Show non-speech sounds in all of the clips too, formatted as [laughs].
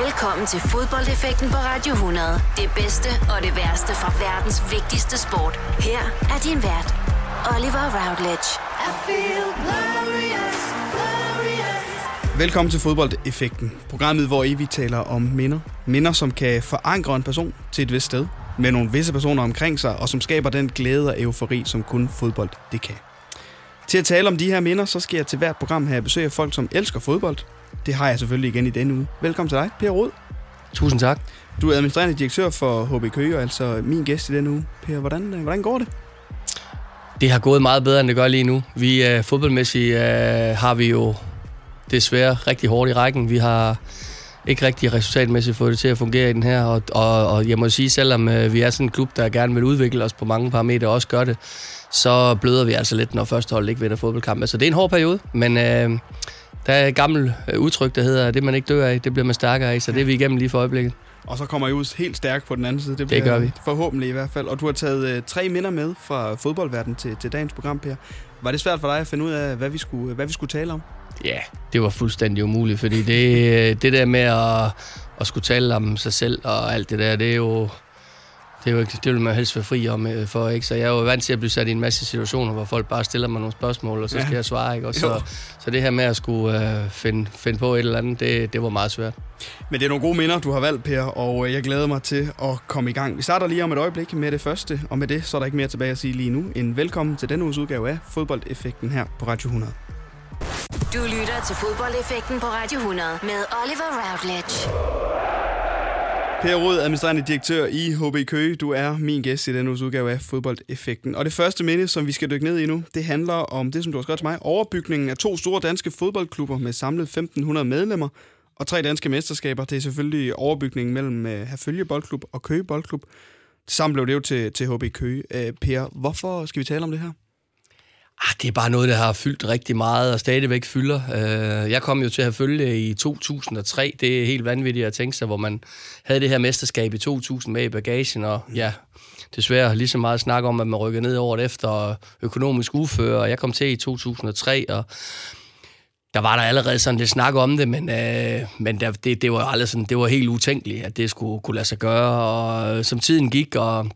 Velkommen til fodboldeffekten på Radio 100. Det bedste og det værste fra verdens vigtigste sport. Her er din vært, Oliver Routledge. I feel glorious, glorious. Velkommen til fodboldeffekten. Programmet, hvor vi taler om minder. Minder, som kan forankre en person til et vist sted. Med nogle visse personer omkring sig, og som skaber den glæde og eufori, som kun fodbold det kan. Til at tale om de her minder, så skal jeg til hvert program have besøg af folk, som elsker fodbold, det har jeg selvfølgelig igen i denne uge. Velkommen til dig, Per Rod. Tusind tak. Du er administrerende direktør for HB Køge, altså min gæst i denne uge. Per, hvordan, øh, hvordan går det? Det har gået meget bedre, end det gør lige nu. Vi uh, fodboldmæssigt uh, har vi jo desværre rigtig hårdt i rækken. Vi har ikke rigtig resultatmæssigt fået det til at fungere i den her, og, og, og jeg må sige, selvom uh, vi er sådan en klub, der gerne vil udvikle os på mange parametre og også gør det, så bløder vi altså lidt, når første hold ikke vinder fodboldkamp. Så det er en hård periode, men uh, der er et gammelt øh, udtryk, der hedder, at det man ikke dør af, det bliver man stærkere af, så det er vi igennem lige for øjeblikket. Og så kommer I ud helt stærkt på den anden side. Det, det gør vi. Forhåbentlig i hvert fald. Og du har taget øh, tre minder med fra fodboldverdenen til, til dagens program, Per. Var det svært for dig at finde ud af, hvad vi skulle, hvad vi skulle tale om? Ja, det var fuldstændig umuligt, fordi det, øh, det der med at, at skulle tale om sig selv og alt det der, det er jo det, er jo ikke, det vil man helst være fri om øh, for, ikke? Så jeg er jo vant til at blive sat i en masse situationer, hvor folk bare stiller mig nogle spørgsmål, og så skal ja. jeg svare, ikke? Og så, så det her med at skulle øh, finde, finde på et eller andet, det, det var meget svært. Men det er nogle gode minder, du har valgt, Per, og øh, jeg glæder mig til at komme i gang. Vi starter lige om et øjeblik med det første, og med det så er der ikke mere tilbage at sige lige nu end velkommen til denne uges udgave af Fodboldeffekten her på Radio 100. Du lytter til Fodboldeffekten på Radio 100 med Oliver Routledge. Per Rød, administrerende direktør i HB Køge. Du er min gæst i denne uges udgave af Fodboldeffekten. Og det første minde, som vi skal dykke ned i nu, det handler om det, som du har skrevet til mig. Overbygningen af to store danske fodboldklubber med samlet 1500 medlemmer og tre danske mesterskaber. Det er selvfølgelig overbygningen mellem øh, Herfølge Boldklub og Køge Boldklub. Sammen blev det jo til, til HB Køge. Øh, per, hvorfor skal vi tale om det her? Ah, det er bare noget, der har fyldt rigtig meget og stadigvæk fylder. Øh, jeg kom jo til at følge i 2003. Det er helt vanvittigt at tænke sig, hvor man havde det her mesterskab i 2000 med i bagagen, og ja, desværre lige så meget snak om, at man rykkede ned året efter økonomisk ufører, og jeg kom til i 2003, og der var der allerede sådan lidt snak om det, men, øh, men der, det, det var aldrig sådan, det var helt utænkeligt, at det skulle kunne lade sig gøre, og øh, som tiden gik, og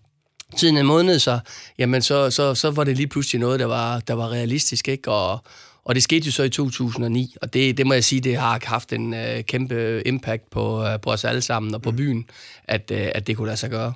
tiden en måned, så, jamen så, så, så var det lige pludselig noget, der var, der var realistisk, ikke? Og, og det skete jo så i 2009, og det, det må jeg sige, det har haft en uh, kæmpe impact på, uh, på os alle sammen og på mm. byen, at, uh, at det kunne lade sig gøre.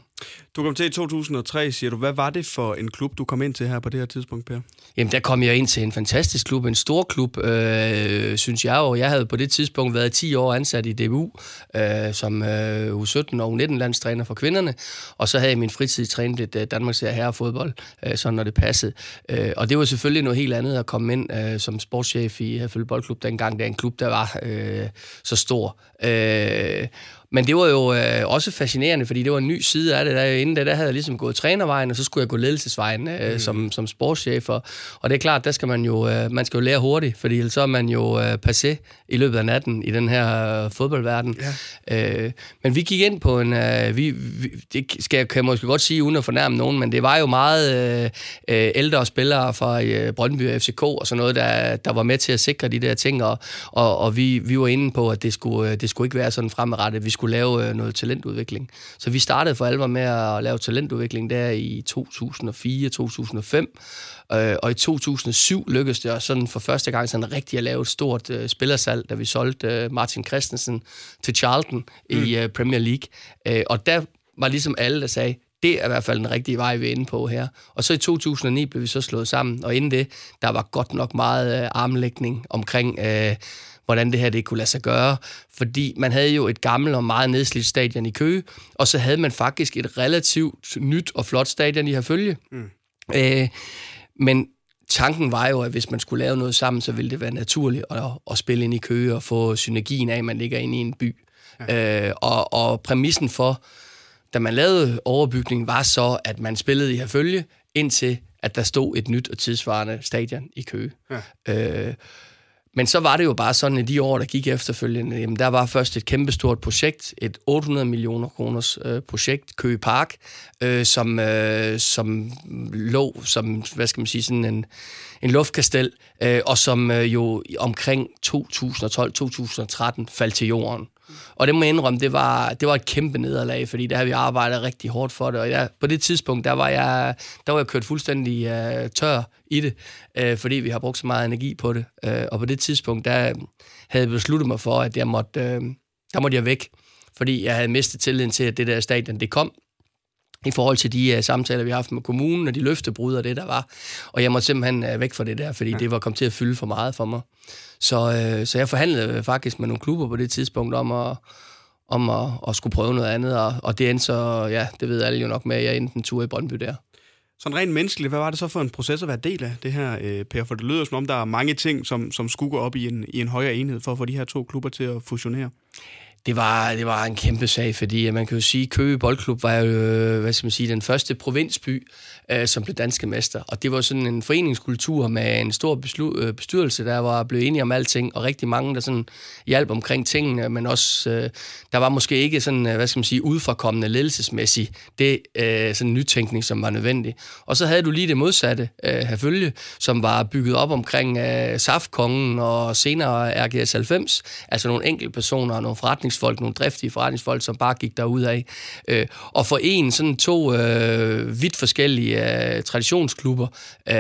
Du kom til i 2003, siger du. Hvad var det for en klub, du kom ind til her på det her tidspunkt, Per? Jamen, der kom jeg ind til en fantastisk klub, en stor klub, øh, synes jeg. Og jeg havde på det tidspunkt været 10 år ansat i DBU øh, som øh, U17 og U19-landstræner for kvinderne. Og så havde jeg min fritid trænet lidt øh, Danmarks herrefodbold, øh, sådan når det passede. Øh, og det var selvfølgelig noget helt andet at komme ind øh, som sportschef i Herfølge Boldklub dengang. Det er en klub, der var øh, så stor. Øh, men det var jo øh, også fascinerende, fordi det var en ny side af det. Der, inden da, der havde jeg ligesom gået trænervejen, og så skulle jeg gå ledelsesvejen øh, mm. som, som sportschef. Og, og det er klart, der skal man jo, øh, man skal jo lære hurtigt, fordi så er man jo øh, passé i løbet af natten i den her øh, fodboldverden. Ja. Øh, men vi gik ind på en... Øh, vi, vi, det skal jeg, kan jeg måske godt sige, uden at fornærme nogen, men det var jo meget øh, øh ældre spillere fra øh, Brøndby og FCK og sådan noget, der, der var med til at sikre de der ting, og, og, og vi, vi var inde på, at det skulle, øh, det skulle ikke være sådan fremadrettet. Vi skulle lave øh, noget talentudvikling. Så vi startede for alvor med at lave talentudvikling der i 2004-2005, øh, og i 2007 lykkedes det os sådan for første gang sådan rigtig at lave et stort øh, spillersalg, da vi solgte øh, Martin Christensen til Charlton mm. i øh, Premier League. Øh, og der var ligesom alle, der sagde, det er i hvert fald den rigtige vej, vi er inde på her. Og så i 2009 blev vi så slået sammen, og inden det, der var godt nok meget øh, armlægning omkring... Øh, hvordan det her det kunne lade sig gøre. Fordi man havde jo et gammelt og meget nedslidt stadion i Køge, og så havde man faktisk et relativt nyt og flot stadion i Herfølge. Mm. Øh, men tanken var jo, at hvis man skulle lave noget sammen, så ville det være naturligt at, at spille ind i Køge og få synergien af, at man ligger inde i en by. Ja. Øh, og, og præmissen for, da man lavede overbygningen, var så, at man spillede i Herfølge, indtil at der stod et nyt og tidsvarende stadion i Køge. Ja. Øh, men så var det jo bare sådan, at de år, der gik efterfølgende, jamen, der var først et kæmpestort projekt, et 800 millioner kroners øh, projekt, Køge Park, øh, som, øh, som lå som, hvad skal man sige, sådan en, en luftkastel, øh, og som øh, jo omkring 2012-2013 faldt til jorden. Og det må jeg indrømme, det var, det var et kæmpe nederlag, fordi der har vi arbejdet rigtig hårdt for det. Og jeg, på det tidspunkt, der var jeg, der var jeg kørt fuldstændig øh, tør i det, øh, fordi vi har brugt så meget energi på det. Øh, og på det tidspunkt, der havde jeg besluttet mig for, at jeg måtte, øh, der måtte jeg væk, fordi jeg havde mistet tilliden til, at det der stadion, det kom, i forhold til de uh, samtaler, vi har haft med kommunen, og de løftebrud og det, der var. Og jeg måtte simpelthen uh, væk fra det der, fordi ja. det var kommet til at fylde for meget for mig. Så, uh, så jeg forhandlede faktisk med nogle klubber på det tidspunkt om at, om at, at skulle prøve noget andet, og, og det endte så, ja, det ved alle jo nok med, at jeg endte en tur i Brøndby der. Sådan rent menneskeligt, hvad var det så for en proces at være del af det her, Per? For det lyder som om, der er mange ting, som, som skulle gå op i en, i en højere enhed for at få de her to klubber til at fusionere. Det var, det var en kæmpe sag, fordi man kan jo sige, at Køge Boldklub var jo, øh, hvad skal man sige, den første provinsby, øh, som blev danske mester. Og det var sådan en foreningskultur med en stor beslu- øh, bestyrelse, der var blevet enige om alting, og rigtig mange, der sådan hjalp omkring tingene, men også, øh, der var måske ikke sådan, øh, hvad skal man sige, udforkommende ledelsesmæssigt, det øh, sådan nytænkning, som var nødvendig. Og så havde du lige det modsatte, øh, herfølge, som var bygget op omkring øh, Saftkongen og senere RGS 90, altså nogle enkelte personer og nogle forretningsfolk, nogle driftige forretningsfolk, som bare gik derud af. Øh, og for en sådan to øh, vidt forskellige øh, traditionsklubber, øh,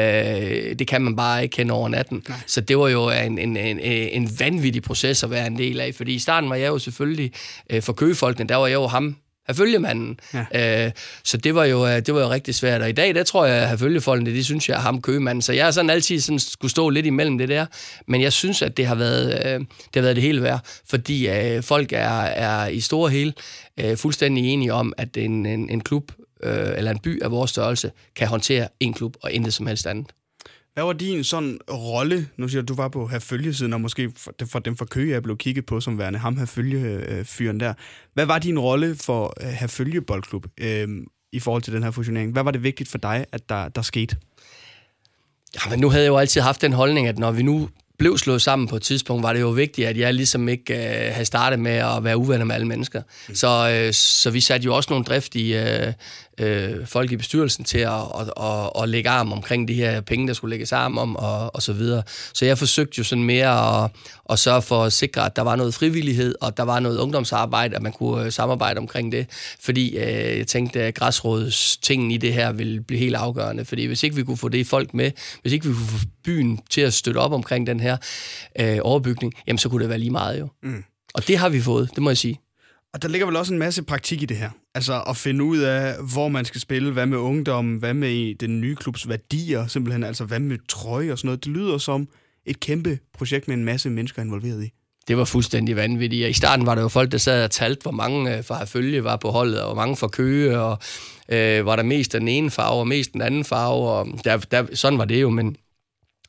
det kan man bare ikke kende over natten. Nej. Så det var jo en, en, en, en vanvittig proces at være en del af, fordi i starten var jeg jo selvfølgelig, øh, for køgefolkene, der var jeg jo ham, følgemanden. Ja. Øh, så det var, jo, øh, det var jo rigtig svært. Og i dag, der tror jeg, at følgefolkene, de synes, jeg er ham købemanden. Så jeg har sådan altid sådan skulle stå lidt imellem det der. Men jeg synes, at det har været, øh, det, har været det hele værd. Fordi øh, folk er, er i store hele øh, fuldstændig enige om, at en, en, en klub øh, eller en by af vores størrelse kan håndtere en klub og intet som helst andet. Hvad var din sådan rolle? Nu siger du, du var på her følgesiden, og måske for, for dem fra Køge jeg blev kigget på som værende ham her følgefyren der. Hvad var din rolle for her følgeboldklub øh, i forhold til den her fusionering? Hvad var det vigtigt for dig, at der, der skete? Ja, men nu havde jeg jo altid haft den holdning, at når vi nu blev slået sammen på et tidspunkt, var det jo vigtigt, at jeg ligesom ikke øh, havde startet med at være uvenner med alle mennesker. Mm. Så, øh, så vi satte jo også nogle driftige øh, øh, folk i bestyrelsen til at, at, at, at lægge arm omkring de her penge, der skulle lægges arm om, og, og så videre. Så jeg forsøgte jo sådan mere at, at sørge for at sikre, at der var noget frivillighed, og der var noget ungdomsarbejde, at man kunne øh, samarbejde omkring det. Fordi øh, jeg tænkte, at græsrådets ting i det her ville blive helt afgørende. Fordi hvis ikke vi kunne få det folk med, hvis ikke vi kunne få byen til at støtte op omkring den her øh, overbygning, jamen så kunne det være lige meget jo. Mm. Og det har vi fået, det må jeg sige. Og der ligger vel også en masse praktik i det her. Altså at finde ud af, hvor man skal spille, hvad med ungdom, hvad med den nye klubs værdier, simpelthen, altså hvad med trøje og sådan noget. Det lyder som et kæmpe projekt med en masse mennesker involveret i. Det var fuldstændig vanvittigt. I starten var der jo folk, der sad og talte, hvor mange øh, fra følge var på holdet, og hvor mange fra Køge, og øh, var der mest den ene farve, og mest den anden farve, og der, der, sådan var det jo, men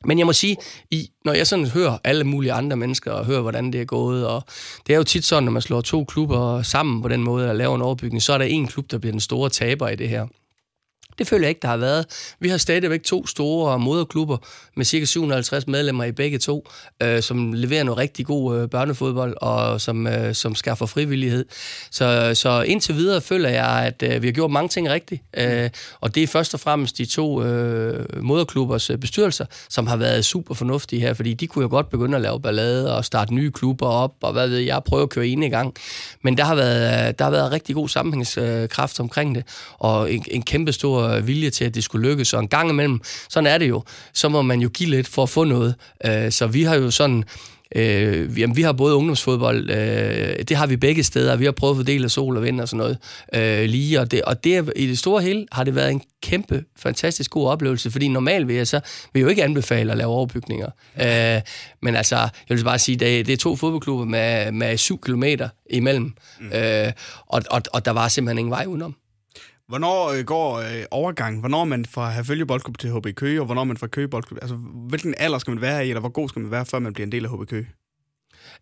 men jeg må sige, i, når jeg sådan hører alle mulige andre mennesker, og hører, hvordan det er gået, og det er jo tit sådan, når man slår to klubber sammen på den måde, og laver en overbygning, så er der en klub, der bliver den store taber i det her. Det føler jeg ikke, der har været. Vi har stadigvæk to store moderklubber med cirka 750 medlemmer i begge to, øh, som leverer noget rigtig god øh, børnefodbold og som, øh, som skaffer frivillighed. Så, så indtil videre føler jeg, at øh, vi har gjort mange ting rigtigt. Øh, og det er først og fremmest de to øh, moderklubbers øh, bestyrelser, som har været super fornuftige her, fordi de kunne jo godt begynde at lave ballade og starte nye klubber op, og hvad ved jeg, prøve at køre en i gang. Men der har været, øh, der har været rigtig god sammenhængskraft omkring det, og en, en kæmpe stor vilje til, at det skulle lykkes. Og en gang imellem, sådan er det jo, så må man jo give lidt for at få noget. Øh, så vi har jo sådan... Øh, jamen, vi har både ungdomsfodbold, øh, det har vi begge steder, vi har prøvet at fordele sol og vind og sådan noget øh, lige, og, det, og det, i det store hele har det været en kæmpe, fantastisk god oplevelse, fordi normalt vil jeg så vil jeg jo ikke anbefale at lave overbygninger. Øh, men altså, jeg vil bare sige, det, det er to fodboldklubber med, med syv kilometer imellem, mm. øh, og, og, og der var simpelthen ingen vej udenom. Hvornår øh, går øh, overgang? Hvornår man fra Herfølge Boldklub til HB Køge, og hvornår man fra Køge Boldklub? Altså, hvilken alder skal man være i, eller hvor god skal man være, før man bliver en del af HB Køge?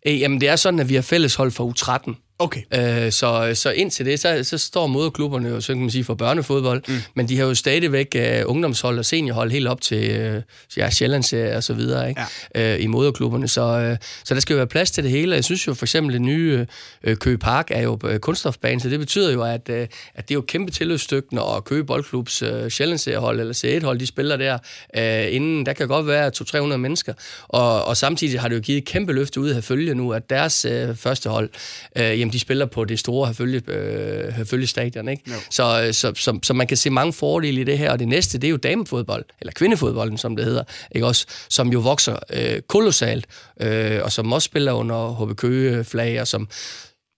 Øh, jamen, det er sådan, at vi har fælleshold for U13. Okay. Øh, så, så indtil det, så, så står moderklubberne jo, så kan man sige, for børnefodbold, mm. men de har jo stadigvæk uh, ungdomshold og seniorhold helt op til uh, ja, Sjællandsserie og så videre ikke? Ja. Uh, i moderklubberne. Så, uh, så der skal jo være plads til det hele. Jeg synes jo for eksempel, det nye uh, Køge Park er jo uh, kunststofbane, så det betyder jo, at, uh, at det er jo kæmpe tilløbsstykke, når Køge Boldklubs uh, Sjællandsseriehold eller C1-hold, de spiller der uh, inden. Der kan godt være 200-300 mennesker, og, og samtidig har det jo givet et kæmpe løfte ud af følge nu, at deres uh, første hold, uh, jamen de spiller på det store Herfølge, øh, Herfølge stadion, ikke? Så, så, så, så man kan se mange fordele i det her, og det næste, det er jo damefodbold, eller kvindefodbolden, som det hedder, ikke også, som jo vokser øh, kolossalt, øh, og som også spiller under HB Køge-flag, og som,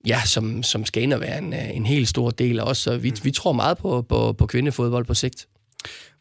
ja, som, som skal ind og være en, en helt stor del af os. Så vi, vi tror meget på, på, på kvindefodbold på sigt.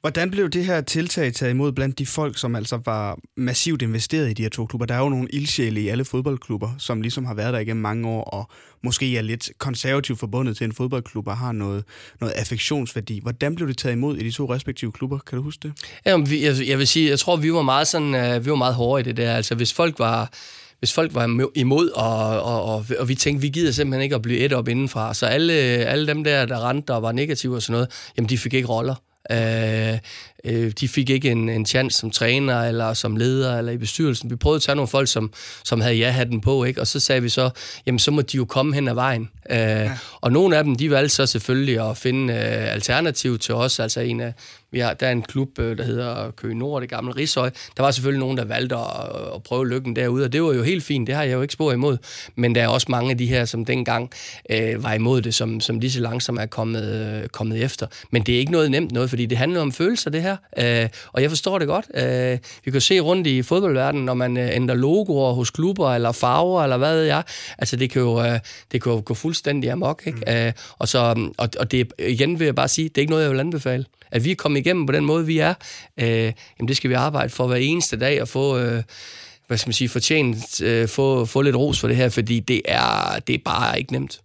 Hvordan blev det her tiltag taget imod blandt de folk, som altså var massivt investeret i de her to klubber? Der er jo nogle ildsjæle i alle fodboldklubber, som ligesom har været der igennem mange år, og måske er lidt konservativt forbundet til en fodboldklub og har noget, noget affektionsværdi. Hvordan blev det taget imod i de to respektive klubber? Kan du huske det? Jamen, vi, jeg, jeg vil sige, jeg tror, vi var meget sådan, øh, vi var meget hårde i det der. Altså, hvis folk var hvis folk var imod, og, og, og, og vi tænkte, vi gider simpelthen ikke at blive et op indenfra. Så alle, alle dem der, der rendte og var negative og sådan noget, jamen de fik ikke roller. Uh, Øh, de fik ikke en, en chance som træner, eller som leder, eller i bestyrelsen. Vi prøvede at tage nogle folk, som, som havde ja-hatten på, ikke? og så sagde vi så, jamen så må de jo komme hen ad vejen. Øh, ja. Og nogle af dem, de valgte så selvfølgelig at finde øh, alternativ til os, altså en af, vi har, der er en klub, øh, der hedder Køge Nord, det gamle Rishøj. Der var selvfølgelig nogen, der valgte at, at prøve lykken derude, og det var jo helt fint, det har jeg jo ikke spor imod. Men der er også mange af de her, som dengang øh, var imod det, som, som lige så langsomt er kommet, øh, kommet efter. Men det er ikke noget nemt noget, fordi det handler om følelser, det her. Øh, og jeg forstår det godt. Øh, vi kan se rundt i fodboldverdenen, når man øh, ændrer logoer hos klubber, eller farver, eller hvad ved jeg. Altså, det kan jo, øh, det kan jo gå fuldstændig amok, ikke? Mm. Øh, og, så, og, og det, igen vil jeg bare sige, det er ikke noget, jeg vil anbefale at vi er kommet igennem på den måde, vi er, øh, jamen det skal vi arbejde for hver eneste dag og få... Øh, hvad skal man sige, fortjent, øh, få, få lidt ros for det her, fordi det er, det er bare ikke nemt.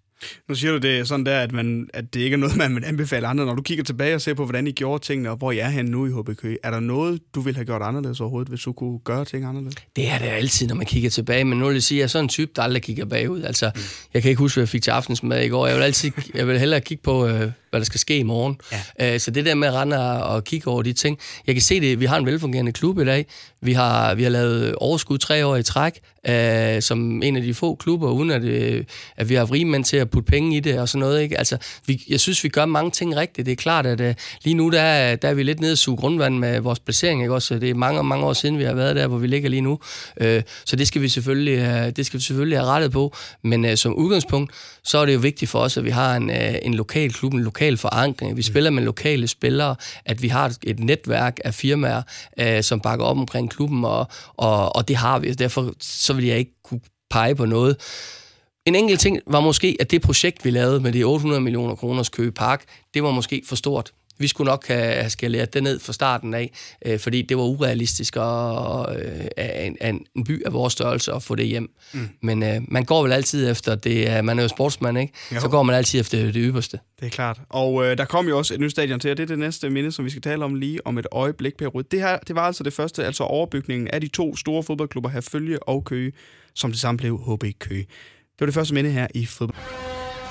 Nu siger du det sådan der, at, man, at det ikke er noget, [laughs] man vil anbefale andre. Når du kigger tilbage og ser på, hvordan I gjorde tingene, og hvor I er henne nu i HBK, er der noget, du ville have gjort anderledes overhovedet, hvis du kunne gøre ting anderledes? Det er det altid, når man kigger tilbage, men nu vil jeg sige, at jeg er sådan en type, der aldrig kigger bagud. Altså, mm. jeg kan ikke huske, hvad jeg fik til aftensmad i går. Jeg vil, altid, jeg vil hellere kigge på, øh, hvad der skal ske i morgen. Ja. Øh, så det der med at rende og kigge over de ting. Jeg kan se det, vi har en velfungerende klub i dag. Vi har, vi har lavet overskud tre år i træk, øh, som en af de få klubber, uden at, øh, at vi har rigmænd til at putte penge i det og sådan noget. Ikke? Altså, vi, jeg synes, vi gør mange ting rigtigt. Det er klart, at øh, lige nu der, er, der er vi lidt nede og suge grundvand med vores placering. Ikke? Også, det er mange, mange år siden, vi har været der, hvor vi ligger lige nu. Øh, så det skal vi selvfølgelig, øh, det skal vi selvfølgelig have rettet på. Men øh, som udgangspunkt, så er det jo vigtigt for os, at vi har en, øh, en lokal klub, en lokal forankring. Vi spiller med lokale spillere, at vi har et netværk af firmaer, øh, som bakker op omkring klubben, og, og, og det har vi. Derfor så vil jeg ikke kunne pege på noget. En enkelt ting var måske, at det projekt, vi lavede med de 800 millioner kroners Køge Park, det var måske for stort. Vi skulle nok have skaleret det ned fra starten af, øh, fordi det var urealistisk og, øh, en, en, en by af vores størrelse at få det hjem. Mm. Men øh, man går vel altid efter det. Man er jo sportsmand, ikke? Jo. Så går man altid efter det ypperste. Det er klart. Og øh, der kom jo også et nyt stadion til, og det er det næste minde, som vi skal tale om lige om et øjeblik, Per Det her, det var altså det første, altså overbygningen af de to store fodboldklubber, Herfølge og Køge, som det samme blev HB Køge. Det var det første minde her i fodbold.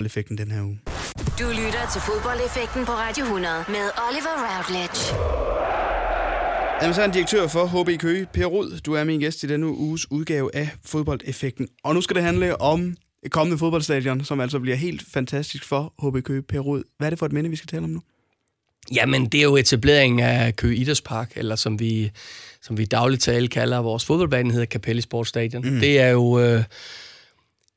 Effekten den her uge. Du lytter til fodboldeffekten på Radio 100 med Oliver Routledge. Administrerende direktør for HB Køge, Per Rud, du er min gæst i denne uges udgave af Fodboldeffekten. Og nu skal det handle om et kommende fodboldstadion, som altså bliver helt fantastisk for HB Køge, Per Rud. Hvad er det for et minde, vi skal tale om nu? Jamen, det er jo etableringen af Køge Idrætspark, eller som vi, som vi dagligt tale kalder vores fodboldbane, hedder Capelli Sportsstadion. Mm. Det er jo... Øh,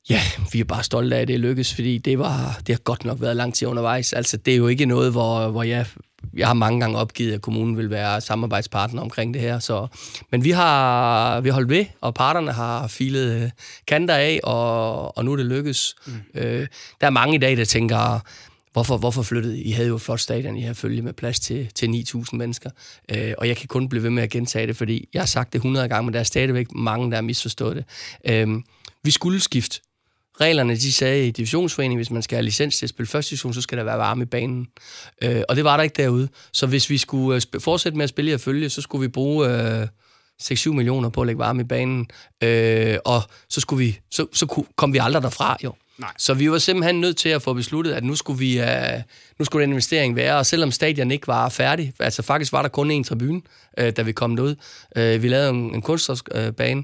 Ja, vi er bare stolte af, at det lykkedes, fordi det, var, det har godt nok været lang tid undervejs. Altså, det er jo ikke noget, hvor, hvor jeg, jeg har mange gange opgivet, at kommunen vil være samarbejdspartner omkring det her. Så, men vi har, vi har holdt ved, og parterne har filet øh, kanter af, og, og nu er det lykkes. Mm. Øh, der er mange i dag, der tænker, hvorfor, hvorfor flyttede I? I havde jo flot stadion, I har følge med plads til, til 9.000 mennesker. Øh, og jeg kan kun blive ved med at gentage det, fordi jeg har sagt det 100 gange, men der er stadigvæk mange, der har misforstået det. Øh, vi skulle skifte reglerne, de sagde i divisionsforeningen, hvis man skal have licens til at spille første division, så skal der være varme i banen. Øh, og det var der ikke derude. Så hvis vi skulle øh, fortsætte med at spille i at følge, så skulle vi bruge øh, 6-7 millioner på at lægge varme i banen. Øh, og så, skulle vi, så, så kom vi aldrig derfra, jo. Nej. Så vi var simpelthen nødt til at få besluttet, at nu skulle, vi, uh, nu skulle den investering være, og selvom stadion ikke var færdig, altså faktisk var der kun én tribune, uh, da vi kom ud. Uh, vi lavede en, en kunstnersbane, uh,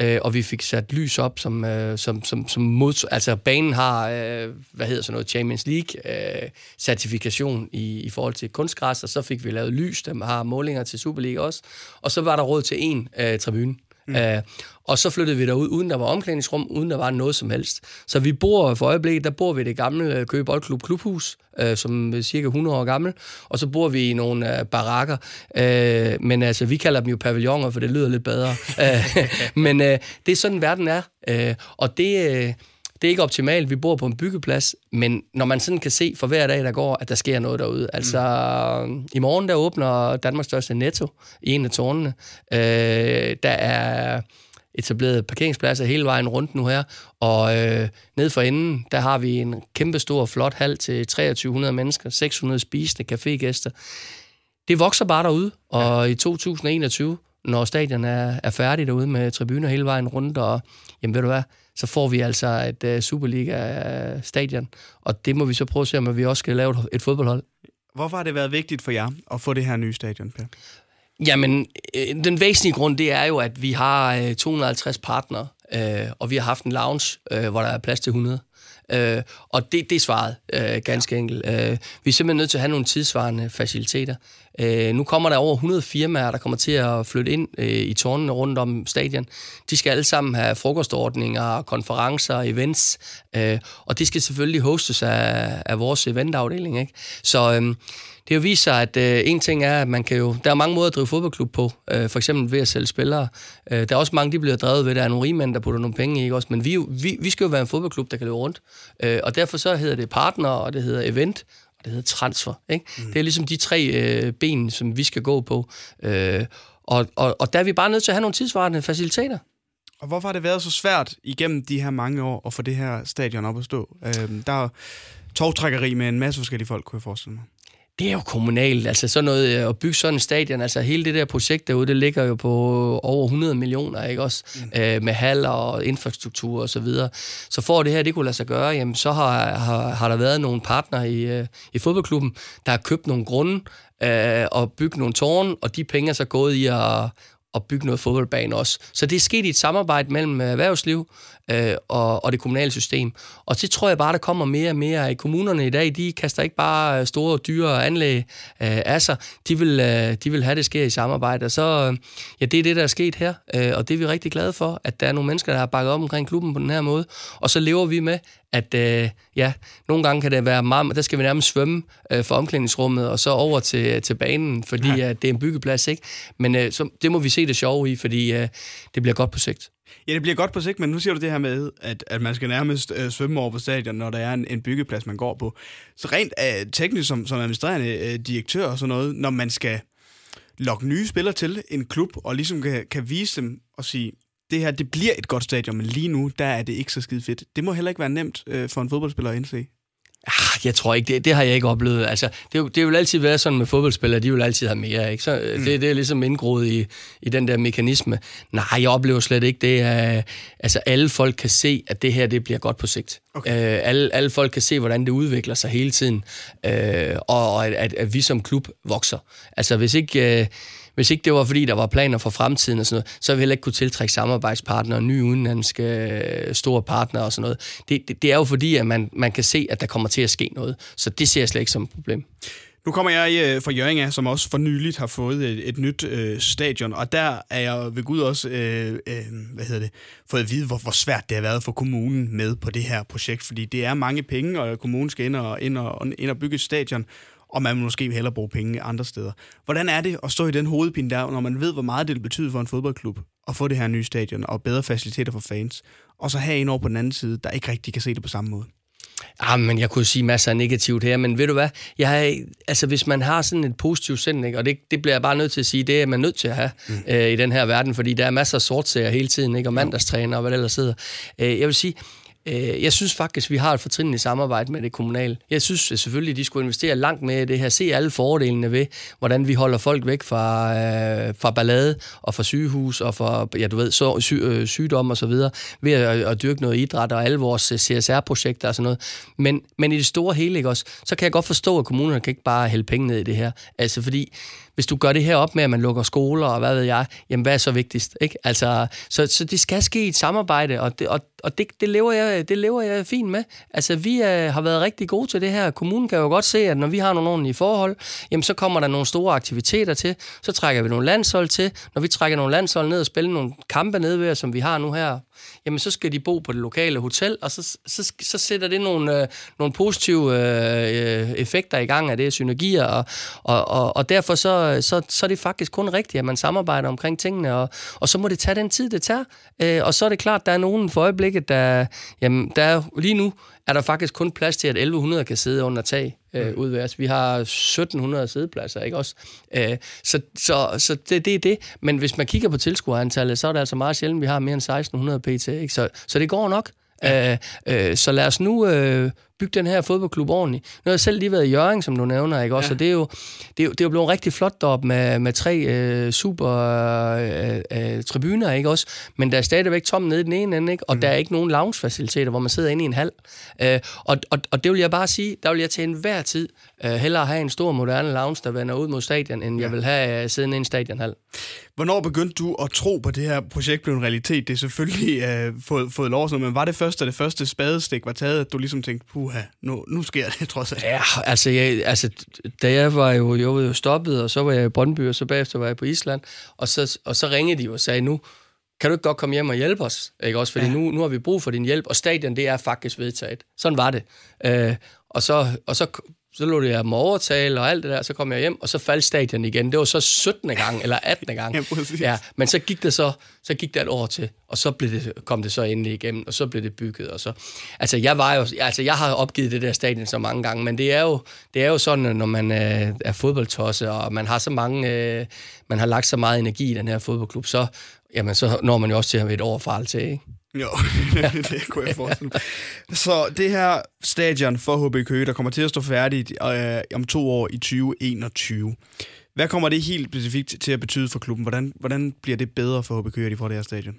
øh, og vi fik sat lys op, som, øh, som, som, som mod, altså banen har, øh, hvad hedder sådan noget, Champions League-certifikation øh, i, i forhold til kunstgræs, og så fik vi lavet lys, der har målinger til Superliga også, og så var der råd til en øh, tribune. Mm. Øh, og så flyttede vi derud, uden der var omklædningsrum, uden der var noget som helst. Så vi bor for øjeblikket, der bor vi i det gamle øh, Køge Boldklub Klubhus, øh, som er cirka 100 år gammel, og så bor vi i nogle øh, barakker. Øh, men altså, vi kalder dem jo pavilloner, for det lyder lidt bedre. [laughs] øh, men øh, det er sådan, verden er. Øh, og det... Øh, det er ikke optimalt, vi bor på en byggeplads, men når man sådan kan se for hver dag, der går, at der sker noget derude. Altså, mm. i morgen der åbner Danmarks største netto i en af tårnene. Øh, der er etableret parkeringspladser hele vejen rundt nu her, og øh, ned for enden, der har vi en kæmpe stor, flot hal til 2300 mennesker, 600 spisende cafégæster. Det vokser bare derude, og ja. i 2021, når stadion er, er færdig derude med tribuner hele vejen rundt, og jamen ved du hvad, så får vi altså et uh, Superliga-stadion. Og det må vi så prøve at se, om vi også skal lave et, et fodboldhold. Hvorfor har det været vigtigt for jer at få det her nye stadion, Per? Jamen, øh, den væsentlige grund, det er jo, at vi har øh, 250 partnere, øh, og vi har haft en lounge, øh, hvor der er plads til 100. Øh, og det, det er svaret, øh, ganske ja. enkelt. Øh, vi er simpelthen nødt til at have nogle tidsvarende faciliteter. Øh, nu kommer der over 100 firmaer, der kommer til at flytte ind øh, i tårnene rundt om stadion. De skal alle sammen have frokostordninger, konferencer, events, øh, og det skal selvfølgelig hostes af, af vores eventafdeling. Ikke? Så øh, det har vist sig, at øh, en ting er, at man kan jo... Der er mange måder at drive fodboldklub på. Øh, for eksempel ved at sælge spillere. Øh, der er også mange, de bliver drevet ved, der er nogle rigmænd, der putter nogle penge i, ikke også? Men vi, vi, vi skal jo være en fodboldklub, der kan løbe rundt. Øh, og derfor så hedder det partner, og det hedder event, og det hedder transfer. Ikke? Mm. Det er ligesom de tre øh, ben, som vi skal gå på. Øh, og, og, og der er vi bare nødt til at have nogle tidsvarende faciliteter. Og hvorfor har det været så svært igennem de her mange år at få det her stadion op at stå? Øh, der er togtrækkeri med en masse forskellige folk, kunne jeg forestille mig det er jo kommunalt. Altså sådan noget, øh, at bygge sådan en stadion, altså hele det der projekt derude, det ligger jo på over 100 millioner, ikke også? Mm. Øh, med haller og infrastruktur og så videre. Så for det her, det kunne lade sig gøre, jamen så har, har, har der været nogle partner i, øh, i fodboldklubben, der har købt nogle grunde øh, og bygget nogle tårne, og de penge er så gået i at, at bygge noget fodboldbane også. Så det er sket i et samarbejde mellem øh, erhvervsliv øh, og, og det kommunale system. Og det tror jeg bare, der kommer mere og mere i kommunerne i dag. De kaster ikke bare øh, store, dyre anlæg øh, af sig. De vil, øh, de vil have det sker i samarbejde. Og så, øh, ja, det er det, der er sket her. Øh, og det er vi rigtig glade for, at der er nogle mennesker, der har bakket op omkring klubben på den her måde. Og så lever vi med, at øh, ja, nogle gange kan det være meget, der skal vi nærmest svømme øh, fra omklædningsrummet og så over til, til banen, fordi ja. øh, det er en byggeplads, ikke? Men øh, så, det må vi se det sjove i, fordi øh, det bliver godt på sigt. Ja, det bliver godt på sigt, men nu siger du det her med, at, at man skal nærmest øh, svømme over på stadion, når der er en, en byggeplads, man går på. Så rent øh, teknisk som, som administrerende øh, direktør og sådan noget, når man skal lokke nye spillere til en klub, og ligesom kan, kan vise dem og sige, det her, det bliver et godt stadion, men lige nu, der er det ikke så skide fedt. Det må heller ikke være nemt øh, for en fodboldspiller at indse. Ah, jeg tror ikke, det, det har jeg ikke oplevet. Altså, det, det vil altid være sådan med fodboldspillere, de vil altid have mere. Ikke? Så, mm. det, det er ligesom indgroet i, i den der mekanisme. Nej, jeg oplever slet ikke det. Uh, altså, alle folk kan se, at det her det bliver godt på sigt. Okay. Øh, alle, alle folk kan se, hvordan det udvikler sig hele tiden. øh, og og at, at, at vi som klub vokser. Altså, hvis ikke... Øh, hvis ikke det var, fordi der var planer for fremtiden og sådan noget, så ville vi heller ikke kunne tiltrække samarbejdspartnere, nye udenlandske øh, store partnere og sådan noget. Det, det, det er jo fordi, at man, man kan se, at der kommer til at ske noget. Så det ser jeg slet ikke som et problem. Nu kommer jeg øh, fra Jørgen som også for nyligt har fået et, et nyt øh, stadion, og der er jeg ved Gud også øh, øh, hvad hedder det, fået at vide, hvor, hvor svært det har været for kommunen med på det her projekt, fordi det er mange penge, og kommunen skal ind og, ind og, ind og bygge et stadion, og man vil måske hellere bruge penge andre steder. Hvordan er det at stå i den hovedpine der, når man ved, hvor meget det vil betyde for en fodboldklub at få det her nye stadion og bedre faciliteter for fans, og så have en over på den anden side, der ikke rigtig kan se det på samme måde? Ah, men jeg kunne sige masser af negativt her, men ved du hvad? Jeg har, altså, hvis man har sådan et positivt sind, ikke, og det, det bliver jeg bare nødt til at sige, det er man nødt til at have mm. øh, i den her verden, fordi der er masser af sortsager hele tiden, ikke, og mandagstræner og hvad der ellers sidder. Øh, jeg vil sige, Øh, jeg synes faktisk, vi har et fortrinligt samarbejde med det kommunale. Jeg synes at selvfølgelig, at de skulle investere langt mere i det her. Se alle fordelene ved, hvordan vi holder folk væk fra, øh, fra ballade og fra sygehus og fra ja, du ved, så, sy, øh, sygdom og så videre, ved at, at dyrke noget idræt og alle vores øh, CSR-projekter og sådan noget. Men, men i det store hele, ikke også, så kan jeg godt forstå, at kommunerne kan ikke bare hælde penge ned i det her. Altså fordi hvis du gør det her op med, at man lukker skoler og hvad ved jeg, jamen hvad er så vigtigst? Ikke? Altså, så, så det skal ske i et samarbejde, og det, og, og det, det, lever jeg, det lever jeg fint med. Altså, vi er, har været rigtig gode til det her. Kommunen kan jo godt se, at når vi har nogle ordentlige forhold, jamen så kommer der nogle store aktiviteter til, så trækker vi nogle landshold til. Når vi trækker nogle landshold ned og spiller nogle kampe ned ved, som vi har nu her jamen så skal de bo på det lokale hotel, og så, så, så sætter det nogle, øh, nogle positive øh, øh, effekter i gang af det, synergier, og, og, og, og derfor så, så, så er det faktisk kun rigtigt, at man samarbejder omkring tingene, og, og så må det tage den tid, det tager. Øh, og så er det klart, der er nogen for øjeblikket, der, jamen, der er, lige nu er der faktisk kun plads til, at 1100 kan sidde under tag øh, mm. udværs. Vi har 1700 sædepladser, ikke også? Øh, så så, så det, det er det. Men hvis man kigger på tilskuerantallet, så er det altså meget sjældent, vi har mere end 1600 pt. Ikke? Så, så det går nok. Ja. Øh, øh, så lad os nu øh, bygge den her fodboldklub ordentligt. Nu har jeg selv lige været i Jørgen, som du nævner, ikke også? Ja. Og det er, jo, det, er jo, det er jo blevet rigtig flot deroppe med, med tre øh, super øh, øh, tribuner, ikke også? Men der er stadigvæk tom nede i den ene ende, ikke? Og mm. der er ikke nogen loungefaciliteter, hvor man sidder inde i en hal. Øh, og, og, og det vil jeg bare sige, der vil jeg til enhver tid øh, hellere have en stor moderne lounge, der vender ud mod stadion, end ja. jeg vil have uh, siddende i en stadionhal. Hvornår begyndte du at tro på, at det her projekt blev en realitet? Det er selvfølgelig øh, fået, fået lov, men var det første, det første spadestik var taget, at du ligesom tænkte, puha, nu, nu sker det [laughs] trods alt? Ja, altså, jeg, altså da jeg var jo, jeg var jo stoppet, og så var jeg i Brøndby, og så bagefter var jeg på Island, og så, og så ringede de og sagde, nu, kan du ikke godt komme hjem og hjælpe os? Ikke også? Fordi ja. nu, nu har vi brug for din hjælp, og stadion, det er faktisk vedtaget. Sådan var det. Øh, og, så, og så så lå jeg dem overtale og alt det der, så kom jeg hjem, og så faldt stadion igen. Det var så 17. gang, [laughs] eller 18. gang. ja, ja, men så gik det så, så gik der et år til, og så blev det, kom det så endelig igennem, og så blev det bygget. Og så. Altså, jeg, var jo, altså, jeg har opgivet det der stadion så mange gange, men det er jo, det er jo sådan, når man øh, er fodboldtosse, og man har så mange, øh, man har lagt så meget energi i den her fodboldklub, så, jamen, så når man jo også til at have et fra til, ikke? Jo, [laughs] det kunne jeg forestille mig. Så det her stadion for HB Køge, der kommer til at stå færdigt øh, om to år i 2021. Hvad kommer det helt specifikt til at betyde for klubben? Hvordan, hvordan bliver det bedre for HB Køge, at de får det her stadion?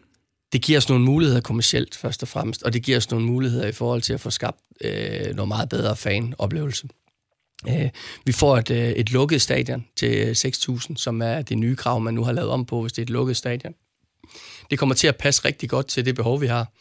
Det giver os nogle muligheder kommercielt først og fremmest, og det giver os nogle muligheder i forhold til at få skabt øh, noget meget bedre fanoplevelse. Øh, vi får et, øh, et lukket stadion til 6.000, som er det nye krav, man nu har lavet om på, hvis det er et lukket stadion det kommer til at passe rigtig godt til det behov, vi har.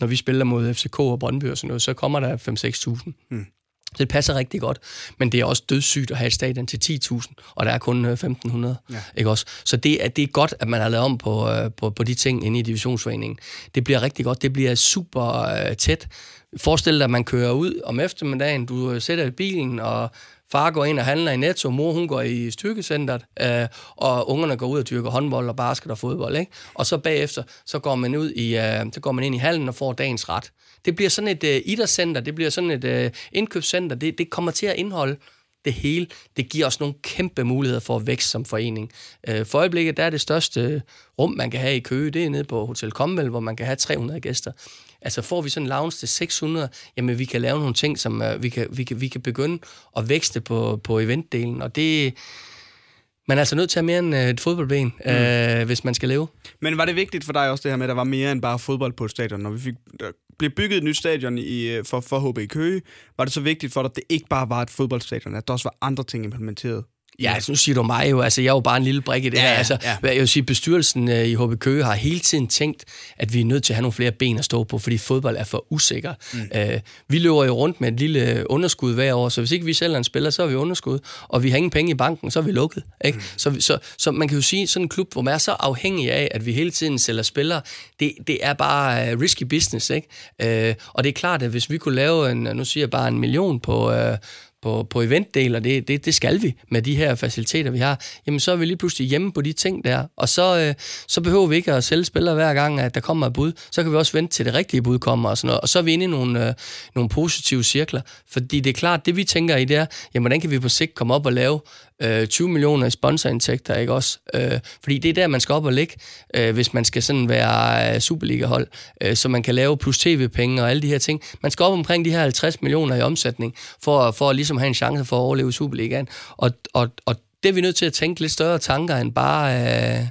Når vi spiller mod FCK og Brøndby og sådan noget, så kommer der 5-6.000. Mm. Så det passer rigtig godt. Men det er også dødssygt at have et stadion til 10.000, og der er kun 1.500. Øh, ja. Ikke også? Så det er, det er godt, at man har lavet om på, øh, på, på de ting inde i divisionsforeningen. Det bliver rigtig godt. Det bliver super uh, tæt. Forestil dig, at man kører ud om eftermiddagen, du sætter i bilen, og Far går ind og handler i Netto, mor hun går i styrkecentret, øh, og ungerne går ud og dyrker håndbold og basket og fodbold. Ikke? Og så bagefter, så går man ud i, øh, så går man ind i hallen og får dagens ret. Det bliver sådan et øh, idrætscenter, det bliver sådan et øh, indkøbscenter, det, det kommer til at indeholde det hele, det giver os nogle kæmpe muligheder for at vækste som forening. Øh, for øjeblikket, der er det største rum, man kan have i Køge, det er nede på Hotel Comwell, hvor man kan have 300 gæster. Altså får vi sådan en lounge til 600, jamen vi kan lave nogle ting, som uh, vi, kan, vi, kan, vi kan begynde at vækste på, på eventdelen, og det man er altså nødt til at have mere end et fodboldben, mm. øh, hvis man skal leve. Men var det vigtigt for dig også det her med, at der var mere end bare fodbold på et stadion? Når vi fik, der blev bygget et nyt stadion i, for, for HB Køge, var det så vigtigt for dig, at det ikke bare var et fodboldstadion, at der også var andre ting implementeret? Ja, altså, nu siger du mig jo, altså jeg er jo bare en lille brik i det ja, her. Altså, ja. Jeg vil sige, bestyrelsen øh, i HB Køge har hele tiden tænkt, at vi er nødt til at have nogle flere ben at stå på, fordi fodbold er for usikker. Mm. Uh, vi løber jo rundt med et lille underskud hver år, så hvis ikke vi sælger en spiller, så er vi underskud, og vi har ingen penge i banken, så er vi lukket. Ikke? Mm. Så, så, så man kan jo sige, sådan en klub, hvor man er så afhængig af, at vi hele tiden sælger spillere, det, det er bare uh, risky business. Ikke? Uh, og det er klart, at hvis vi kunne lave en, nu siger jeg bare en million på... Uh, på, på eventdel, og det, det, det skal vi med de her faciliteter, vi har, jamen så er vi lige pludselig hjemme på de ting der, og så, øh, så behøver vi ikke at sælge spillere hver gang, at der kommer et bud, så kan vi også vente til det rigtige bud kommer og sådan noget, og så er vi inde i nogle, øh, nogle positive cirkler, fordi det er klart, det vi tænker i det er, jamen hvordan kan vi på sigt komme op og lave øh, 20 millioner i sponsorindtægter, ikke også? Øh, fordi det er der, man skal op og ligge, øh, hvis man skal sådan være øh, Superliga-hold, øh, så man kan lave plus tv-penge og alle de her ting. Man skal op omkring de her 50 millioner i omsætning, for, for at ligesom have en chance for at overleve Superligaen. Og, og, og det er vi nødt til at tænke lidt større tanker end bare... Øh,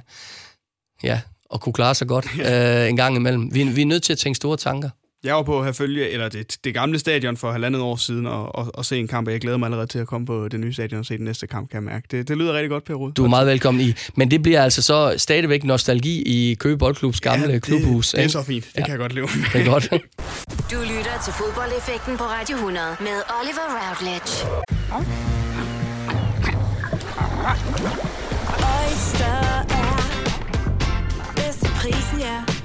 ja, at kunne klare sig godt [laughs] øh, en gang imellem. Vi, vi er nødt til at tænke store tanker. Jeg var på have følge, eller det, det gamle stadion for halvandet år siden, og, og, og se en kamp, og jeg glæder mig allerede til at komme på det nye stadion og se den næste kamp, kan jeg mærke. Det, det lyder rigtig godt, Per Rud. Du er meget velkommen i. Men det bliver altså så stadigvæk nostalgi i Køge Boldklubs gamle ja, det, klubhus. det er så fint. Det ja. kan jeg godt leve med. Det er godt. du lytter til fodboldeffekten på Radio 100 med Oliver Routledge. Oyster er bedst prisen, ja.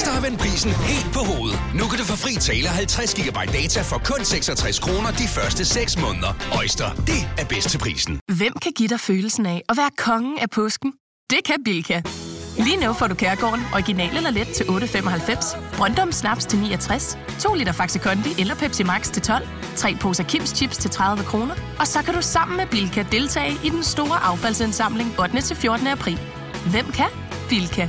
Øjster har vendt prisen helt på hovedet. Nu kan du få fri tale 50 GB data for kun 66 kroner de første 6 måneder. Øjster, det er bedst til prisen. Hvem kan give dig følelsen af at være kongen af påsken? Det kan Bilka. Lige nu får du Kærgården original eller let til 8.95, Brøndum Snaps til 69, 2 liter Faxi Kondi eller Pepsi Max til 12, 3 poser Kims Chips til 30 kroner, og så kan du sammen med Bilka deltage i den store affaldsindsamling 8. til 14. april. Hvem kan? Bilka.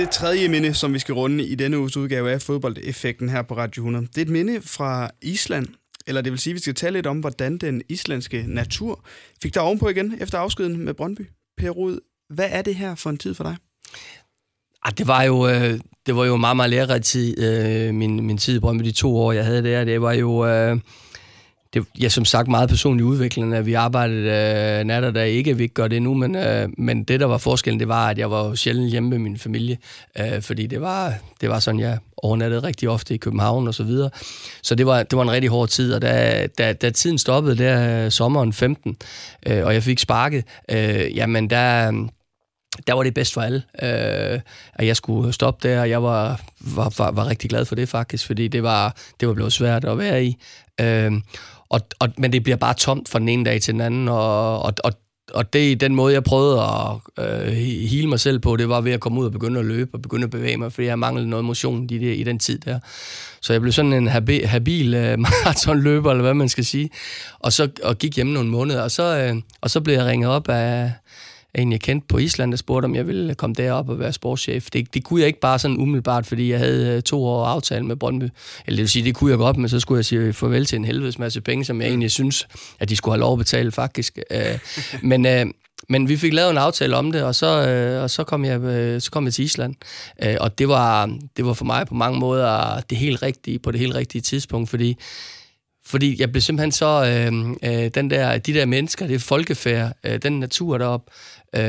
Det tredje minde, som vi skal runde i denne uges udgave af fodboldeffekten her på Radio 100, det er et minde fra Island. Eller det vil sige, at vi skal tale lidt om, hvordan den islandske natur fik dig ovenpå igen efter afskeden med Brøndby. Per Rud, hvad er det her for en tid for dig? Ah, det var jo øh, det var jo meget, meget lærerig tid, øh, min, min tid i Brøndby, de to år, jeg havde der. Det var jo... Øh, det ja, som sagt meget personlig udvikling, at vi arbejdede øh, nat og dag. Ikke, at vi ikke gør det nu, men, øh, men det, der var forskellen, det var, at jeg var sjældent hjemme med min familie, øh, fordi det var, det var sådan, jeg overnattede rigtig ofte i København og så videre. Så det var, det var en rigtig hård tid, og da, da, da tiden stoppede der øh, sommeren 15, øh, og jeg fik sparket, øh, jamen der der var det bedst for alle, øh, at jeg skulle stoppe der, og jeg var, var, var, var rigtig glad for det faktisk, fordi det var, det var blevet svært at være i. Øh, og, og, men det bliver bare tomt fra den ene dag til den anden, og, og, og og det den måde, jeg prøvede at øh, hele mig selv på, det var ved at komme ud og begynde at løbe og begynde at bevæge mig, fordi jeg manglede noget motion i, det, i den tid der. Så jeg blev sådan en habil, habil øh, [laughs] maratonløber, eller hvad man skal sige, og så og gik hjem nogle måneder, og så, øh, og så blev jeg ringet op af, jeg kendte på Island, der spurgte, om jeg ville komme derop og være sportschef. Det, det kunne jeg ikke bare sådan umiddelbart, fordi jeg havde øh, to år aftale med Brøndby. Eller det vil sige, det kunne jeg godt, men så skulle jeg sige farvel til en helvedes masse penge, som jeg egentlig synes, at de skulle have lov at betale faktisk. Øh, men, øh, men vi fik lavet en aftale om det, og så, og så, kom, jeg, så kom jeg til Island. og det var, det var for mig på mange måder det helt rigtige, på det helt rigtige tidspunkt, fordi fordi jeg blev simpelthen så, øh, øh, den der, de der mennesker, det folkefærd, øh, den natur deroppe, øh,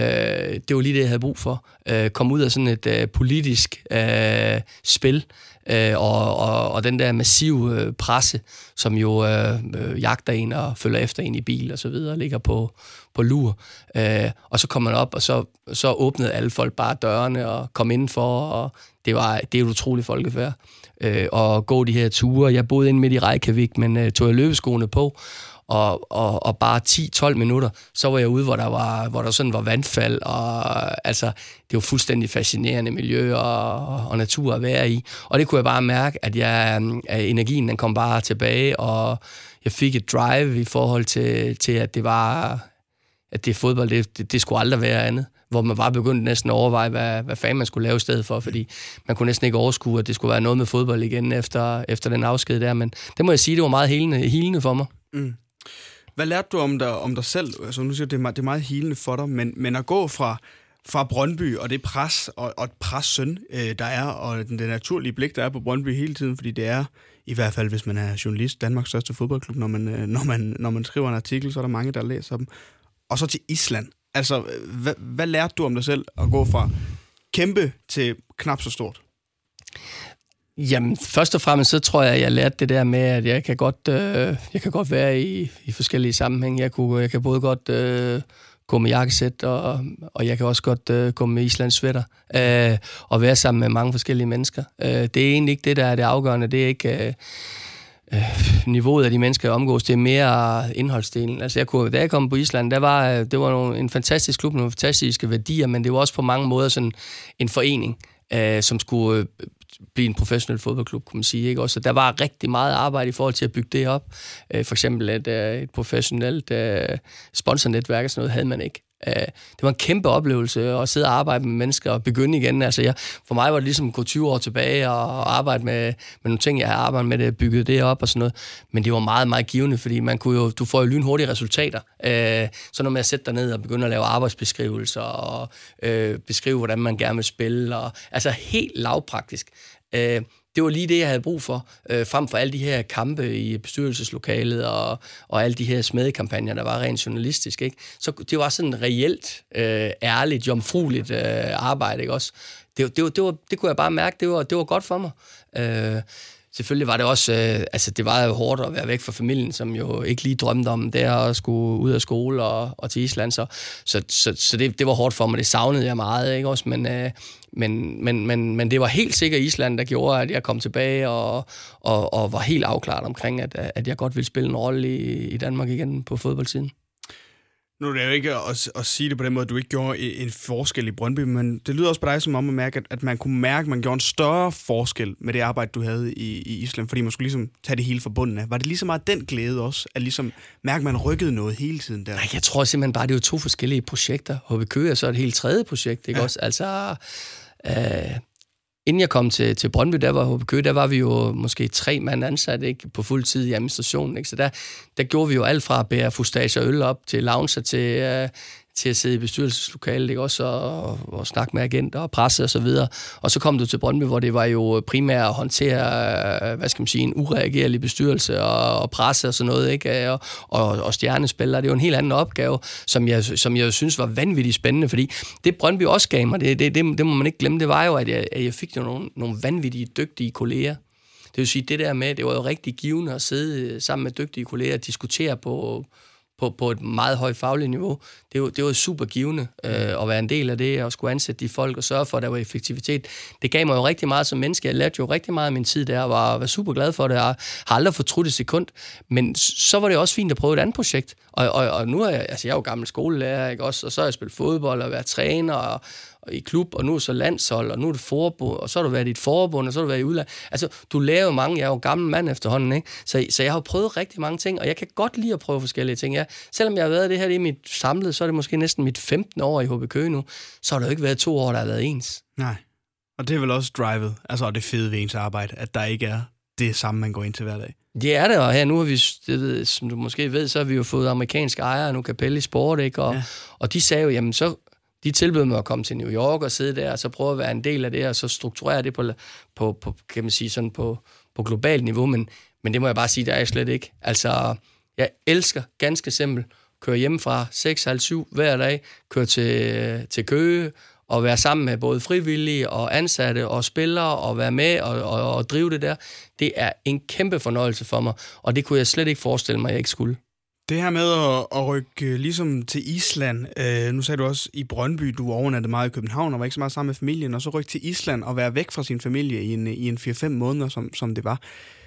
det var lige det, jeg havde brug for. Øh, komme ud af sådan et øh, politisk øh, spil, øh, og, og, og den der massive øh, presse, som jo øh, øh, jagter en og følger efter en i bil og så videre, ligger på, på lur. Øh, og så kom man op, og så, så åbnede alle folk bare dørene og kom indenfor, og det var det er et utroligt folkefærd. Øh, og gå de her ture. Jeg boede inde midt i Reykjavik, men øh, tog jeg løbeskoene på, og, og, og bare 10-12 minutter, så var jeg ude, hvor der, var, hvor der sådan var vandfald, og altså, det var fuldstændig fascinerende miljø og, og natur at være i. Og det kunne jeg bare mærke, at, jeg, øh, at energien den kom bare tilbage, og jeg fik et drive i forhold til, til at det var, at det fodbold, det, det, det skulle aldrig være andet hvor man bare begyndte næsten at overveje, hvad, hvad fanden man skulle lave i stedet for, fordi man kunne næsten ikke overskue, at det skulle være noget med fodbold igen efter, efter den afsked der, men det må jeg sige, det var meget helende, helende for mig. Mm. Hvad lærte du om dig, om dig selv? Altså, nu siger du, det er meget, det er meget helende for dig, men, men at gå fra, fra Brøndby, og det pres, og, og et pres søn, øh, der er, og den, den naturlige blik, der er på Brøndby hele tiden, fordi det er, i hvert fald hvis man er journalist, Danmarks største fodboldklub, når man, øh, når man, når man skriver en artikel, så er der mange, der læser dem. Og så til Island. Altså, hvad, hvad lærte du om dig selv at gå fra kæmpe til knap så stort? Jamen, først og fremmest så tror jeg, at jeg lærte det der med, at jeg kan godt, øh, jeg kan godt være i, i forskellige sammenhæng. Jeg, kunne, jeg kan både godt øh, gå med jakkesæt, og, og jeg kan også godt øh, gå med Islands sweater, øh, og være sammen med mange forskellige mennesker. Øh, det er egentlig ikke det, der er det afgørende. Det er ikke... Øh, øh, niveauet af de mennesker, jeg omgås, det er mere indholdsdelen. Altså, jeg kunne, da jeg kom på Island, der var, øh, det var nogle, en fantastisk klub, nogle fantastiske værdier, men det var også på mange måder sådan en forening, øh, som skulle øh, blive en professionel fodboldklub, kunne man sige. Ikke? Også, der var rigtig meget arbejde i forhold til at bygge det op. Øh, for eksempel et, øh, et professionelt øh, sponsornetværk og sådan noget havde man ikke. Øh, det var en kæmpe oplevelse at sidde og arbejde med mennesker og begynde igen. Altså, jeg, for mig var det ligesom at gå 20 år tilbage og arbejde med, med nogle ting, jeg har arbejdet med, det, bygget det op og sådan noget. Men det var meget, meget givende, fordi man kunne jo, du får jo lynhurtige resultater. Øh, så når man sætter dig ned og begynder at lave arbejdsbeskrivelser og øh, beskrive, hvordan man gerne vil spille. Og, altså helt lavpraktisk. Øh, det var lige det, jeg havde brug for, øh, frem for alle de her kampe i bestyrelseslokalet og, og alle de her smedekampagner, der var rent journalistisk. Ikke? Så det var sådan reelt, øh, ærligt, jomfrueligt øh, arbejde. Ikke? Også. Det, det, det, var, det kunne jeg bare mærke, det var, det var godt for mig. Øh, selvfølgelig var det også, øh, altså det var jo hårdt at være væk fra familien, som jo ikke lige drømte om det at skulle ud af skole og, og til Island, så, så, så, så det, det var hårdt for mig, det savnede jeg meget, ikke også, men, øh, men, men, men, men det var helt sikkert Island, der gjorde, at jeg kom tilbage og, og, og var helt afklaret omkring, at, at jeg godt ville spille en rolle i, i Danmark igen på fodboldsiden. Nu er det jo ikke at, at sige det på den måde, at du ikke gjorde en forskel i Brøndby, men det lyder også på dig som om at mærke, at, at man kunne mærke, at man gjorde en større forskel med det arbejde, du havde i, i Island, fordi man skulle ligesom tage det hele forbundet af. Var det lige meget den glæde også, at ligesom mærke, at man rykkede noget hele tiden der? Nej, jeg tror simpelthen bare, det er jo to forskellige projekter. HB Køge er så et helt tredje projekt, ikke ja. også? Altså, øh, inden jeg kom til, til Brøndby, der var HB der var vi jo måske tre mand ansat ikke, på fuld tid i administrationen. Ikke? Så der, der gjorde vi jo alt fra at bære fustage og øl op til lounge til, øh, til at sidde i bestyrelseslokalet, ikke? også og, og snakke med agenter og presse og så videre. Og så kom du til Brøndby, hvor det var jo primært at håndtere, hvad skal man sige, en ureagerlig bestyrelse og, og presse og sådan noget, ikke? Og, og, og stjernespillere. Det var en helt anden opgave, som jeg, som jeg synes var vanvittigt spændende, fordi det Brøndby også gav mig, det, det, det, det må man ikke glemme, det var jo, at jeg, at jeg fik jo nogle, nogle vanvittige, dygtige kolleger. Det vil sige, det der med, det var jo rigtig givende at sidde sammen med dygtige kolleger og diskutere på, på, på et meget højt fagligt niveau. Det var, det var super givende øh, at være en del af det, og skulle ansætte de folk og sørge for, at der var effektivitet. Det gav mig jo rigtig meget som menneske. Jeg lærte jo rigtig meget af min tid der, og var, var super glad for det, og har aldrig fortrudt et sekund. Men så var det også fint at prøve et andet projekt. Og, og, og nu er jeg, altså jeg er jo gammel skolelærer, ikke også? Og så har jeg spillet fodbold og været træner, og, i klub, og nu er så landshold, og nu er det forbund, og så har du været i et forbund, og så har du været i udland. Altså, du jo mange, jeg er jo gammel mand efterhånden, ikke? Så, så jeg har prøvet rigtig mange ting, og jeg kan godt lide at prøve forskellige ting. Ja, selvom jeg har været det her, er mit samlede, så er det måske næsten mit 15 år i HB Køge nu, så har det jo ikke været to år, der har været ens. Nej. Og det er vel også drivet, altså det fede ved ens arbejde, at der ikke er det samme, man går ind til hver dag. Det er det, og her nu har vi, det ved, som du måske ved, så har vi jo fået amerikanske ejere, nu Capelli Sport, ikke? Og, ja. og de sagde jo, jamen så de tilbød mig at komme til New York og sidde der, og så prøve at være en del af det, og så strukturere det på, på, på kan man sige, sådan på, på globalt niveau, men, Men det må jeg bare sige, der er jeg slet ikke. Altså, jeg elsker ganske simpelt køre hjemmefra 6.30 hver dag, køre til, til Køge, og være sammen med både frivillige og ansatte og spillere og være med og, og, og drive det der. Det er en kæmpe fornøjelse for mig, og det kunne jeg slet ikke forestille mig, at jeg ikke skulle. Det her med at, at rykke øh, ligesom til Island, øh, nu sagde du også i Brøndby, du overnattede meget i København og var ikke så meget sammen med familien, og så rykke til Island og være væk fra sin familie i en, i en 4-5 måneder, som, som det var.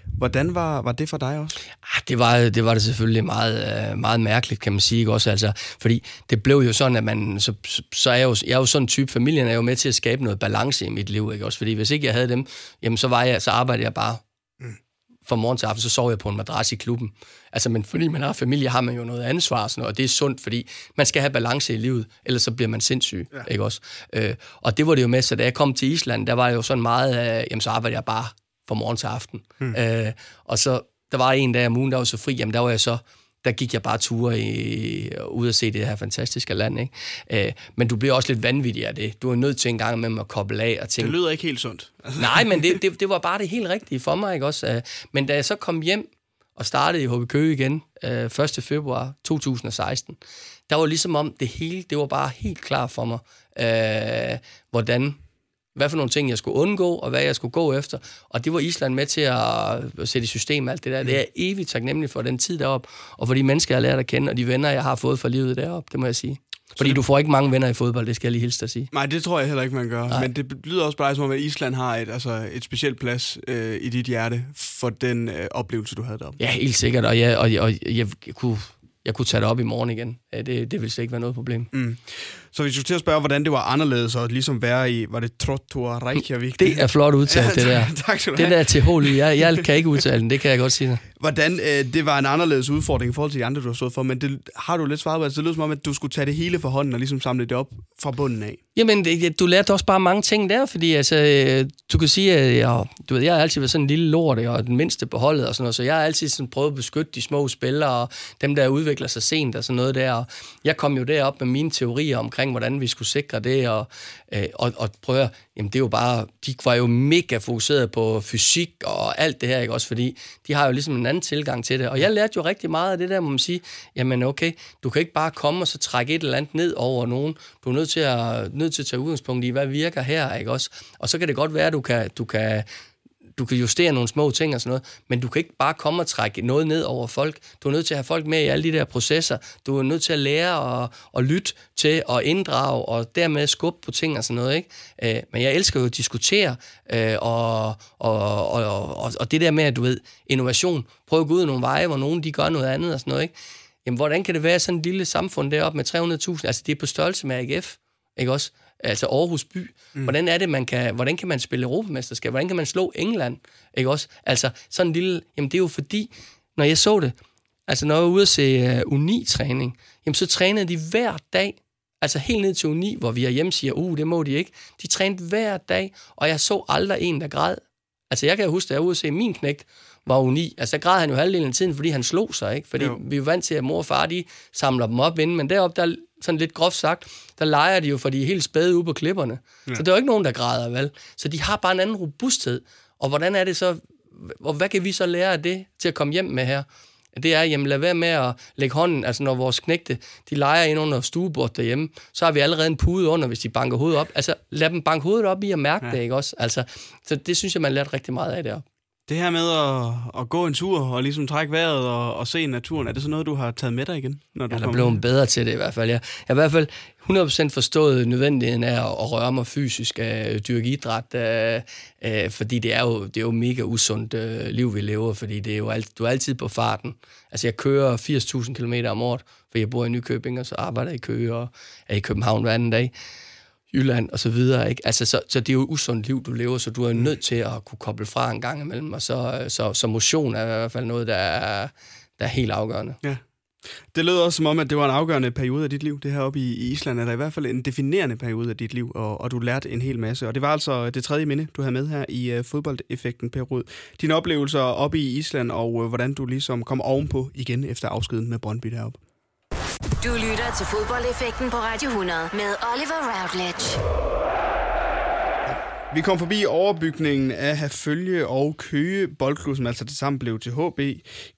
Hvordan var, var det for dig også? Ah, det var det, var det selvfølgelig meget, øh, meget mærkeligt, kan man sige. Ikke? Også, altså, fordi det blev jo sådan, at man, så, så er jeg, jo, jeg er jo sådan en type, familien er jo med til at skabe noget balance i mit liv. Ikke? Også fordi hvis ikke jeg havde dem, jamen så, var jeg, så arbejdede jeg bare fra morgen til aften, så sov jeg på en madras i klubben. Altså, men fordi man har familie, har man jo noget ansvar, og, sådan noget, og det er sundt, fordi man skal have balance i livet, ellers så bliver man sindssyg, ja. ikke også? Øh, og det var det jo med, så da jeg kom til Island, der var jo sådan meget, øh, jamen så arbejdede jeg bare fra morgen til aften. Mm. Øh, og så, der var en dag om ugen, der var så fri, jamen der var jeg så, der gik jeg bare ture i, ud og se det her fantastiske land. Ikke? Øh, men du bliver også lidt vanvittig af det. Du er nødt til en gang med at koble af og tænke... Det lyder ikke helt sundt. nej, men det, det, det var bare det helt rigtige for mig. Ikke også? Øh, men da jeg så kom hjem og startede i HB Køge igen øh, 1. februar 2016, der var ligesom om det hele, det var bare helt klar for mig, øh, hvordan hvad for nogle ting, jeg skulle undgå, og hvad jeg skulle gå efter. Og det var Island med til at sætte i system alt det der. Det er evigt taknemmelig for den tid derop, og for de mennesker, jeg har lært at kende, og de venner, jeg har fået for livet derop, det må jeg sige. Fordi du får ikke mange venner i fodbold, det skal jeg lige hilse dig sige. Nej, det tror jeg heller ikke, man gør. Nej. Men det lyder også bare som om, at Island har et, altså et specielt plads øh, i dit hjerte for den øh, oplevelse, du havde deroppe. Ja, helt sikkert. Og jeg, og, og jeg, jeg, kunne, jeg kunne tage det op i morgen igen. Det, det ville slet ikke være noget problem. Mm. Så hvis du til at spørge, hvordan det var anderledes at ligesom være i, var det Trottoa Reykjavik? Det er flot udtalt, ja, det der. [laughs] tak skal du Det der til Holy, jeg, jeg kan ikke udtale den, det kan jeg godt sige dig. Hvordan øh, det var en anderledes udfordring i forhold til de andre, du har stået for, men det har du lidt svaret på. Altså, det lyder som om, at du skulle tage det hele for hånden og ligesom samle det op fra bunden af. Jamen, det, du lærte også bare mange ting der, fordi altså, øh, du kan sige, at jeg, du ved, jeg har altid været sådan en lille lort, og den mindste på holdet og sådan noget, så jeg har altid sådan prøvet at beskytte de små spillere, og dem, der udvikler sig sent og sådan noget der. Og jeg kom jo derop med mine teorier omkring, hvordan vi skulle sikre det, og, øh, og, og prøve at, jamen det er jo bare, de var jo mega fokuseret på fysik og alt det her, ikke? Også, fordi de har jo ligesom en anden tilgang til det, og jeg lærte jo rigtig meget af det der, må man sige, jamen okay, du kan ikke bare komme og så trække et eller andet ned over nogen, du er nødt til at, nødt til at tage udgangspunkt i, hvad virker her, ikke? Også, og så kan det godt være, at du kan, du kan du kan justere nogle små ting og sådan noget, men du kan ikke bare komme og trække noget ned over folk. Du er nødt til at have folk med i alle de der processer. Du er nødt til at lære at, at lytte til og inddrage og dermed skubbe på ting og sådan noget. Ikke? Øh, men jeg elsker jo at diskutere, øh, og, og, og, og, og det der med, at du ved, innovation, prøv at gå ud nogle veje, hvor nogen de gør noget andet og sådan noget. Ikke? Jamen, hvordan kan det være sådan et lille samfund deroppe med 300.000? Altså, det er på størrelse med AGF, ikke også? Altså Aarhus by. Mm. Hvordan er det, man kan, hvordan kan man spille Europamesterskab? Hvordan kan man slå England? Ikke også? Altså sådan en lille, jamen det er jo fordi, når jeg så det, altså når jeg var ude at se uh, U9-træning, jamen så trænede de hver dag, altså helt ned til U9, hvor vi er hjemme siger, uh, det må de ikke. De trænede hver dag, og jeg så aldrig en, der græd. Altså jeg kan huske, at jeg var ude at se min knægt, var U9. Altså der græd han jo halvdelen af tiden, fordi han slog sig, ikke? Fordi jo. vi er vant til, at mor og far, de samler dem op inden, men deroppe, der sådan lidt groft sagt, der leger de jo, for de er helt spæde ude på klipperne. Ja. Så der er jo ikke nogen, der græder, vel? Så de har bare en anden robusthed. Og hvordan er det så, og hvad kan vi så lære af det til at komme hjem med her? Det er, jamen lad være med at lægge hånden, altså når vores knægte, de leger ind under stuebordet derhjemme, så har vi allerede en pude under, hvis de banker hovedet op. Altså lad dem banke hovedet op i at mærke ja. det, ikke også? Altså, så det synes jeg, man lærte rigtig meget af deroppe. Det her med at, at gå en tur og ligesom trække vejret og, og se naturen, er det så noget, du har taget med dig igen? Når du jeg er blevet bedre til det i hvert fald. Jeg, jeg har i hvert fald 100% forstået nødvendigheden af at, at røre mig fysisk, at dyrke idræt, øh, øh, fordi det er, jo, det er jo mega usundt øh, liv, vi lever, fordi det er jo alt, du er altid på farten. Altså jeg kører 80.000 km om året, for jeg bor i Nykøbing, og så arbejder jeg i Køge og er i København hver anden dag. Jylland og så videre. Ikke? Altså, så, så det er jo et usundt liv, du lever, så du er nødt til at kunne koble fra en gang imellem, og så, så, så motion er i hvert fald noget, der er, der er helt afgørende. Ja. Det lød også som om, at det var en afgørende periode af dit liv, det her oppe i, Island, eller i hvert fald en definerende periode af dit liv, og, og du lærte en hel masse. Og det var altså det tredje minde, du havde med her i uh, fodboldeffekten, Per Rud. Dine oplevelser oppe i Island, og uh, hvordan du ligesom kom ovenpå igen efter afskeden med Brøndby deroppe. Du lytter til fodboldeffekten på Radio 100 med Oliver Routledge. Vi kom forbi overbygningen af Herfølge og Køge Boldklub, som altså til sammen blev til HB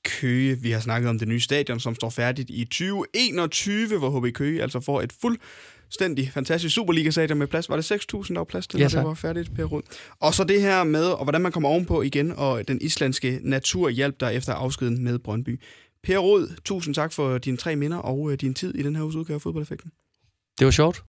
Køge. Vi har snakket om det nye stadion, som står færdigt i 2021, hvor HB Køge altså får et fuldstændig fantastisk Superliga-stadion med plads. Var det 6.000, der var plads til, Ja, når det var færdigt, Per Rud? Og så det her med, og hvordan man kommer ovenpå igen, og den islandske natur hjalp der efter afskeden med Brøndby. Per Rod, tusind tak for dine tre minder og øh, din tid i den her uges udgave af Fodboldeffekten. Det var sjovt.